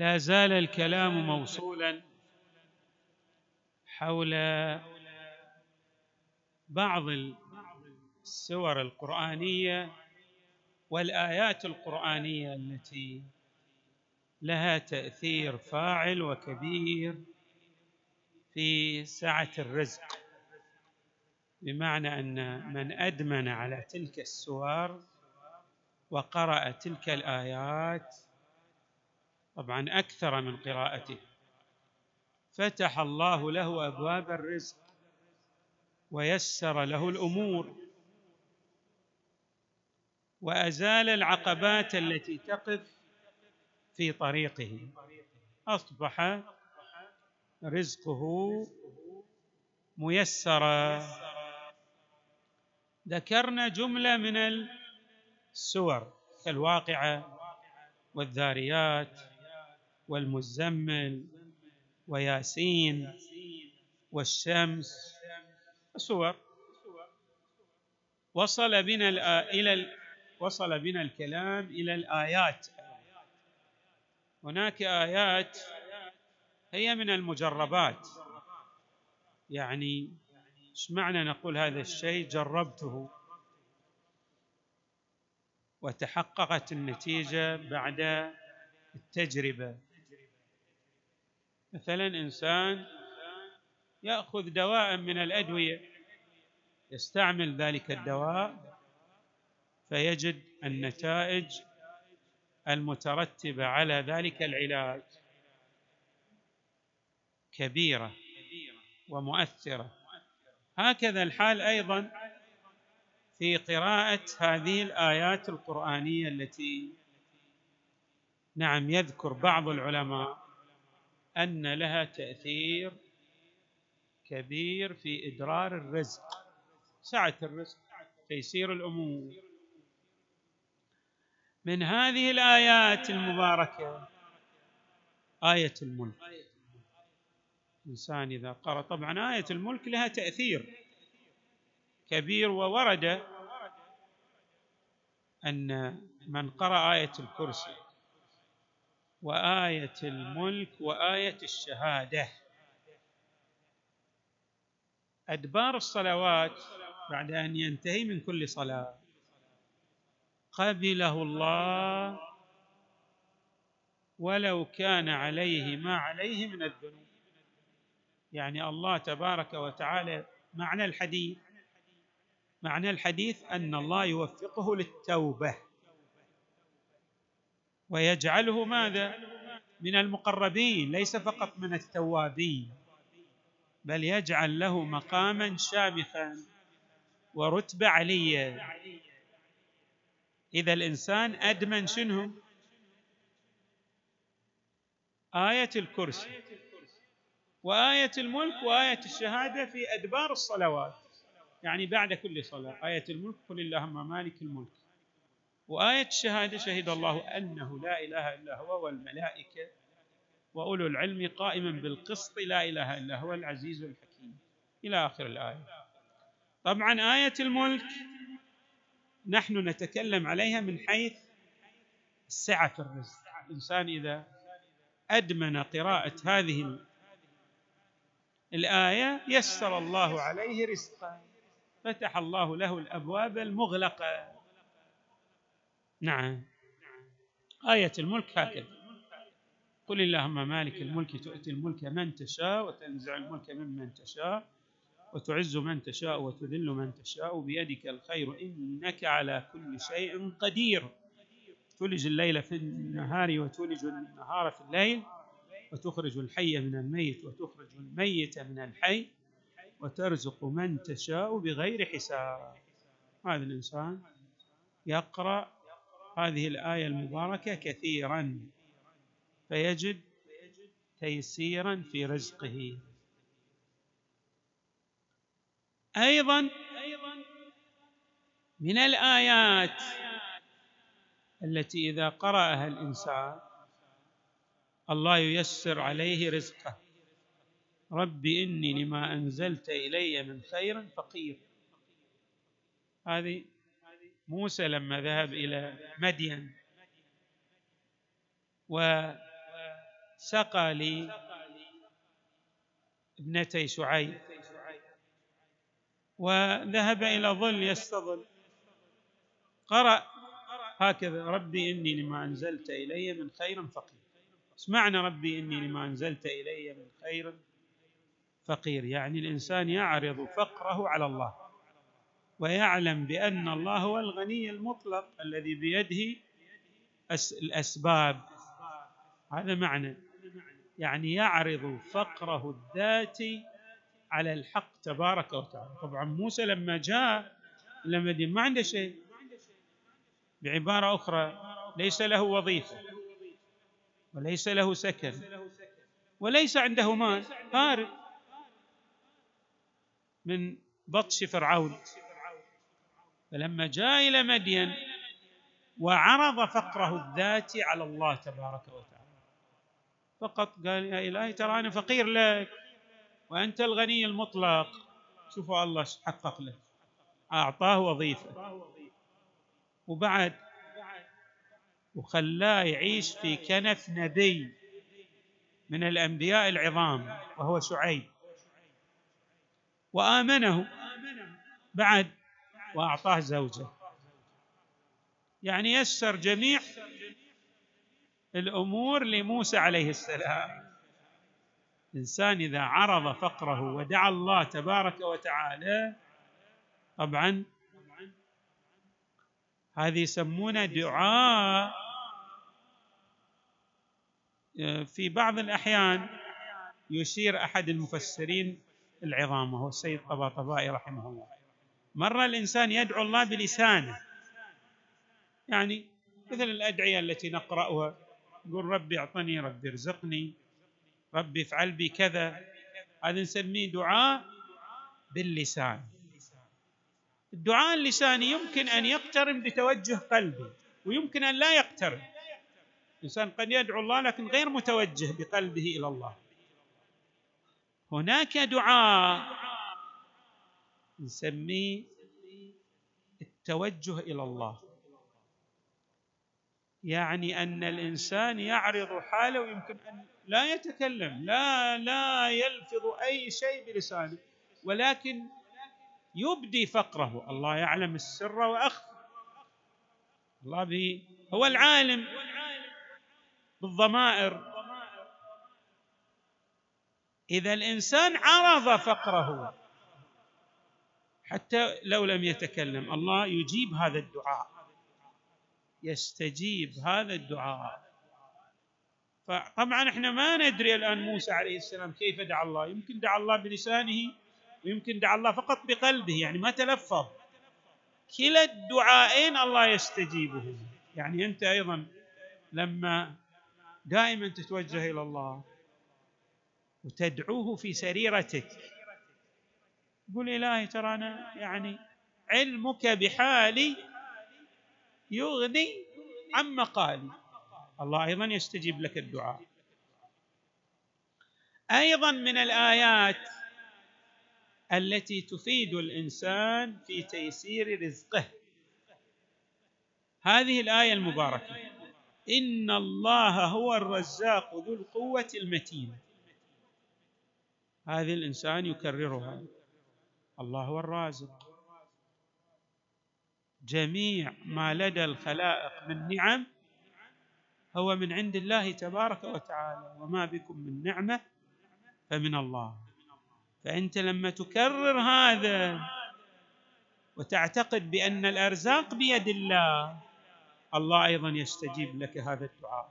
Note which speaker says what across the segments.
Speaker 1: لا زال الكلام موصولا حول بعض السور القرآنية والآيات القرآنية التي لها تأثير فاعل وكبير في سعة الرزق. بمعنى أن من أدمن على تلك السور وقرأ تلك الآيات طبعا أكثر من قراءته. فتح الله له أبواب الرزق ويسر له الأمور. وأزال العقبات التي تقف في طريقه. أصبح رزقه ميسرا. ذكرنا جملة من السور كالواقعة والذاريات. والمزمل وياسين والشمس صور وصل بنا إلى وصل بنا الكلام إلى الآيات. هناك آيات هي من المجربات. يعني إيش معنى نقول هذا الشيء؟ جربته. وتحققت النتيجة بعد التجربة. مثلا إنسان يأخذ دواء من الأدوية يستعمل ذلك الدواء فيجد النتائج المترتبة على ذلك العلاج كبيرة ومؤثرة. هكذا الحال أيضا في قراءة هذه الآيات القرآنية التي نعم يذكر بعض العلماء. أن لها تأثير كبير في إدرار الرزق سعة الرزق تيسير الأمور. من هذه الآيات المباركة آية الملك. الإنسان إذا قرأ طبعا آية الملك لها تأثير كبير وورد أن من قرأ آية الكرسي وآية الملك وآية الشهادة. أدبار الصلوات بعد أن ينتهي من كل صلاة. قبله الله ولو كان عليه ما عليه من الذنوب. يعني الله تبارك وتعالى معنى الحديث معنى الحديث أن الله يوفقه للتوبة. ويجعله ماذا؟ من المقربين ليس فقط من التوابين بل يجعل له مقاما شامخا ورتبة عليه إذا الإنسان أدمن شنو؟ آية الكرسي وآية الملك وآية الشهادة في أدبار الصلوات. يعني بعد كل صلاة آية الملك قل اللهم مالك الملك. وآية الشهادة شهد الله أنه لا إله إلا هو والملائكة وأولو العلم قائما بالقسط لا إله إلا هو العزيز الحكيم. إلى آخر الآية. طبعا آية الملك نحن نتكلم عليها من حيث السعه في الرزق. الإنسان إذا أدمن قراءة هذه الآية يسر الله عليه رزقا. فتح الله له الأبواب المغلقة. نعم. آية الملك هكذا. قل اللهم مالك الملك تؤتي الملك من تشاء وتنزع الملك ممن تشاء وتعز من تشاء وتذل من تشاء. بيدك الخير إنك على كل شيء قدير. تولج الليل في النهار وتولج النهار في الليل وتخرج الحي من الميت وتخرج الميت من الحي وترزق من تشاء بغير حساب. هذا الإنسان يقرأ هذه الآية المباركة كثيرا فيجد تيسيرا في رزقه. أيضا من الآيات التي إذا قرأها الإنسان الله ييسر عليه رزقه. رب إني لما أنزلت إلي من خير فقير. هذه موسى لما ذهب إلى مدين وسقى لي ابنتي شعيب وذهب إلى ظل يستظل. قرأ هكذا ربي إني لما أنزلت إلي من خير فقير. إيش معنى ربي إني لما أنزلت إلي من خير فقير. يعني الإنسان يعرض فقره على الله. ويعلم بأن الله هو الغني المطلق الذي بيده الأسباب. هذا معنى. يعني يعرض فقره الذاتي على الحق تبارك وتعالى. طبعا موسى لما جاء مدينه ما عنده شيء بعبارة أخرى ليس له وظيفة وليس له سكن وليس عنده مال فارغ من بطش فرعون. فلما جاء إلى مدين وعرض فقره الذاتي على الله تبارك وتعالى. فقط قال يا إلهي ترى أنا فقير لك وأنت الغني المطلق. شوفوا الله حقق له أعطاه وظيفة. وبعد وخلاه يعيش في كنف نبي من الأنبياء العظام وهو شعيب. وآمنه. بعد وأعطاه زوجة. يعني يسر جميع الأمور لموسى عليه السلام. الانسان إذا عرض فقره ودعا الله تبارك وتعالى طبعا هذه يسمونه دعاء في بعض الأحيان يشير أحد المفسرين العظام وهو السيد طباطبائي رحمه الله. مرة الإنسان يدعو الله بلسانه. يعني مثل الأدعية التي نقرأها يقول ربي أعطني ربي ارزقني ربي افعل بي كذا. هذا نسميه دعاء باللسان. الدعاء اللساني يمكن أن يقترن بتوجه قلبي ويمكن أن لا يقترن. الإنسان قد يدعو الله لكن غير متوجه بقلبه إلى الله. هناك دعاء نسميه التوجه إلى الله. يعني أن الإنسان يعرض حاله ويمكن أن لا يتكلم لا لا يلفظ أي شيء بلسانه ولكن يبدي فقره. الله يعلم السر وأخفى. الله به هو العالم بالضمائر. إذا الإنسان عرض فقره حتى لو لم يتكلم. الله يجيب هذا الدعاء. يستجيب هذا الدعاء. فطبعا إحنا ما ندري الآن موسى عليه السلام كيف دعا الله. يمكن دعا الله بلسانه ويمكن دعا الله فقط بقلبه يعني ما تلفظ. كلا الدعائين الله يستجيبه. يعني أنت أيضا لما دائما تتوجه إلى الله وتدعوه في سريرتك قل إلهي ترى أنا يعني علمك بحالي يغني عن مقالي. الله أيضا يستجيب لك الدعاء. أيضا من الآيات التي تفيد الإنسان في تيسير رزقه. هذه الآية المباركة. إن الله هو الرزاق ذو القوة المتين. هذه الإنسان يكررها. الله هو الرازق. جميع ما لدى الخلائق من نعم هو من عند الله تبارك وتعالى وما بكم من نعمة فمن الله. فأنت لما تكرر هذا وتعتقد بأن الأرزاق بيد الله الله أيضا يستجيب لك هذا الدعاء.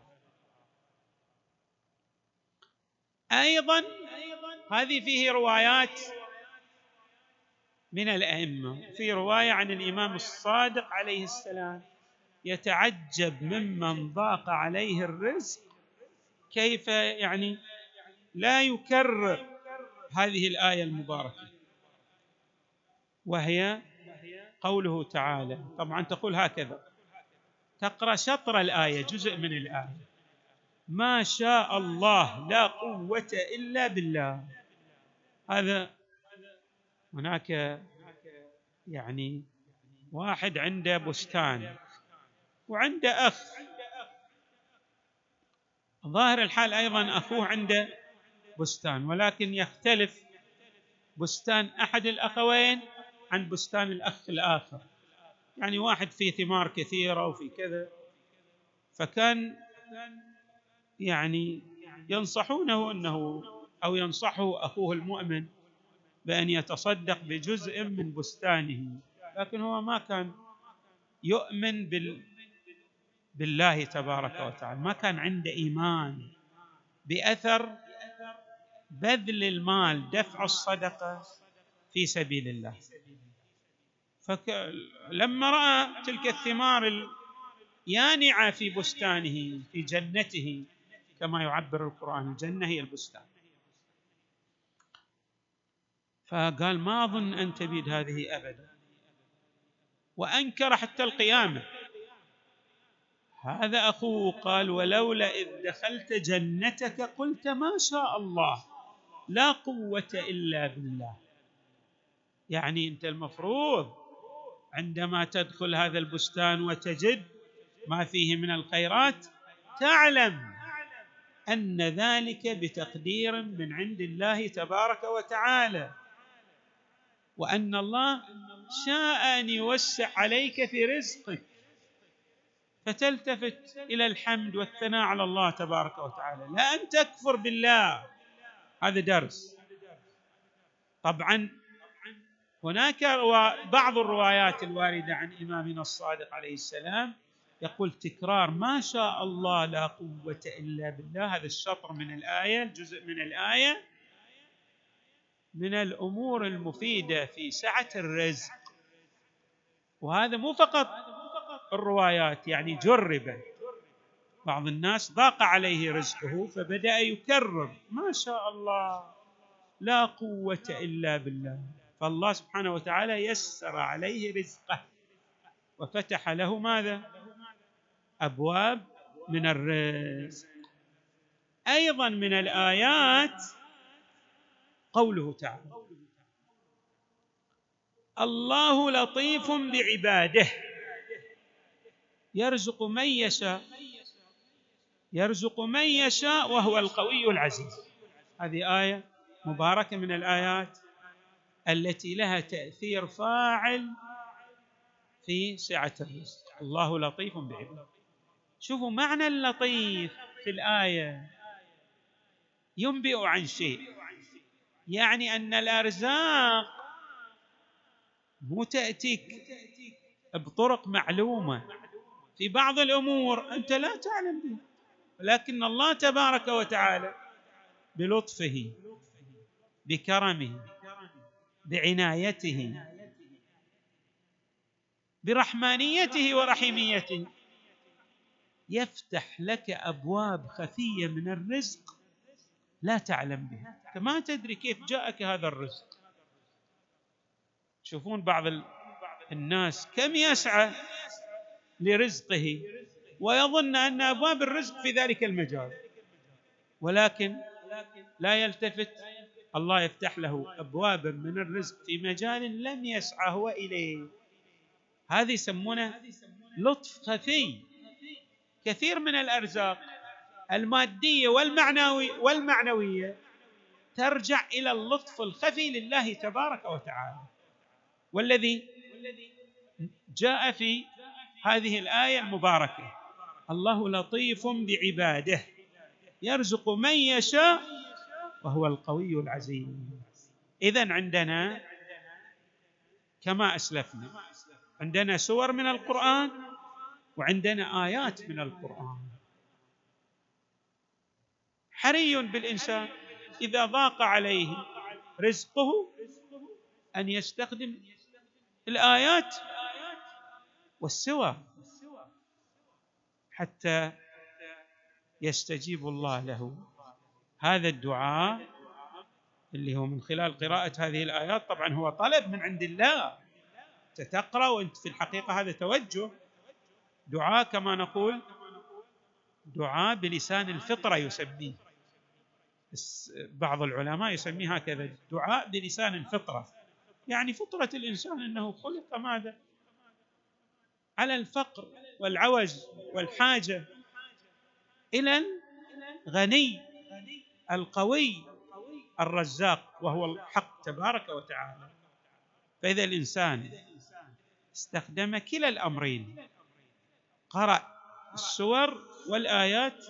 Speaker 1: أيضا هذه فيه روايات من الأئمة. في رواية عن الإمام الصادق عليه السلام يتعجب ممن ضاق عليه الرزق كيف يعني لا يكرر هذه الآية المباركة. وهي قوله تعالى طبعا تقول هكذا تقرأ شطر الآية جزء من الآية. ما شاء الله لا قوة إلا بالله. هذا هناك يعني واحد عنده بستان وعنده أخ. ظاهر الحال أيضا أخوه عنده بستان ولكن يختلف بستان أحد الأخوين عن بستان الأخ الآخر. يعني واحد فيه ثمار كثيرة وفي كذا. فكان يعني ينصحونه أنه أو ينصحه أخوه المؤمن بأن يتصدق بجزء من بستانه. لكن هو ما كان يؤمن بال بالله تبارك وتعالى. ما كان عنده إيمان بأثر بذل المال دفع الصدقة في سبيل الله. فلما رأى تلك الثمار اليانعه في بستانه في جنته كما يعبر القرآن الجنة هي البستان. فقال ما أظن أن تبيد هذه أبدا. وأنكر حتى القيامة. هذا أخوه قال ولولا إذ دخلت جنتك قلت ما شاء الله لا قوة إلا بالله. يعني أنت المفروض عندما تدخل هذا البستان وتجد ما فيه من الخيرات تعلم أن ذلك بتقدير من عند الله تبارك وتعالى. وأن الله شاء ان يوسع عليك في رزقك. فتلتفت إلى الحمد والثناء على الله تبارك وتعالى. لا أن تكفر بالله. هذا درس. طبعا هناك بعض الروايات الواردة عن إمامنا الصادق عليه السلام يقول تكرار ما شاء الله لا قوة إلا بالله. هذا الشطر من الآية جزء من الآية. من الأمور المفيدة في سعة الرزق. وهذا مو فقط الروايات يعني جرب بعض الناس ضاق عليه رزقه فبدأ يكرر ما شاء الله لا قوة إلا بالله. فالله سبحانه وتعالى يسر عليه رزقه. وفتح له ماذا؟ أبواب من الرزق. أيضا من الآيات قوله تعالى. الله لطيف بعباده. يرزق من يشاء. يرزق من يشاء وهو القوي العزيز. هذه آية مباركة من الآيات التي لها تأثير فاعل في سعة الرزق. الله لطيف بعباده. شوفوا معنى اللطيف في الآية. ينبئ عن شيء. يعني أن الأرزاق مو تاتيك بطرق معلومة في بعض الأمور أنت لا تعلم بها لكن الله تبارك وتعالى بلطفه بكرمه بعنايته برحمانيته ورحيميته يفتح لك أبواب خفية من الرزق لا تعلم بها أنت ما تدري كيف جاءك هذا الرزق. تشوفون بعض الناس كم يسعى لرزقه ويظن أن أبواب الرزق في ذلك المجال. ولكن لا يلتفت. الله يفتح له أبوابا من الرزق في مجال لم يسعى هو إليه. هذه يسمونه لطف خفي. كثير من الأرزاق المادية والمعنوي والمعنوية ترجع إلى اللطف الخفي لله تبارك وتعالى. والذي جاء في هذه الآية المباركة الله لطيف بعباده يرزق من يشاء وهو القوي العزيز. اذا عندنا كما أسلفنا عندنا سور من القرآن وعندنا آيات من القرآن. حري بالانسان إذا ضاق عليه رزقه أن يستخدم الآيات والسور حتى يستجيب الله له. هذا الدعاء اللي هو من خلال قراءة هذه الآيات طبعا هو طلب من عند الله. تقرأ وأنت في الحقيقة هذا توجه. دعاء كما نقول دعاء بلسان الفطرة يسميه. بعض العلماء يسميه هكذا دعاء بلسان الفطرة. يعني فطرة الإنسان أنه خلق ماذا؟ على الفقر والعوج والحاجة إلى الغني القوي الرزاق وهو الحق تبارك وتعالى. فإذا الإنسان استخدم كلا الأمرين قرأ السور والآيات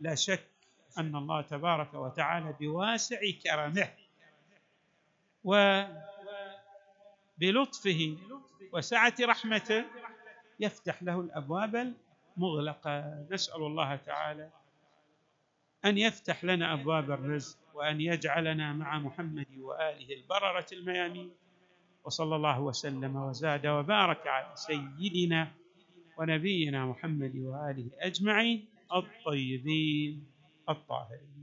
Speaker 1: لا شك أن الله تبارك وتعالى بواسع كرمه وبلطفه وسعة رحمته يفتح له الأبواب المغلقة. نسأل الله تعالى أن يفتح لنا أبواب الرزق وأن يجعلنا مع محمد وآله البررة الميامين. وصلى الله وسلم وزاد وبارك على سيدنا ونبينا محمد وآله أجمعين الطيبين. الطاهرين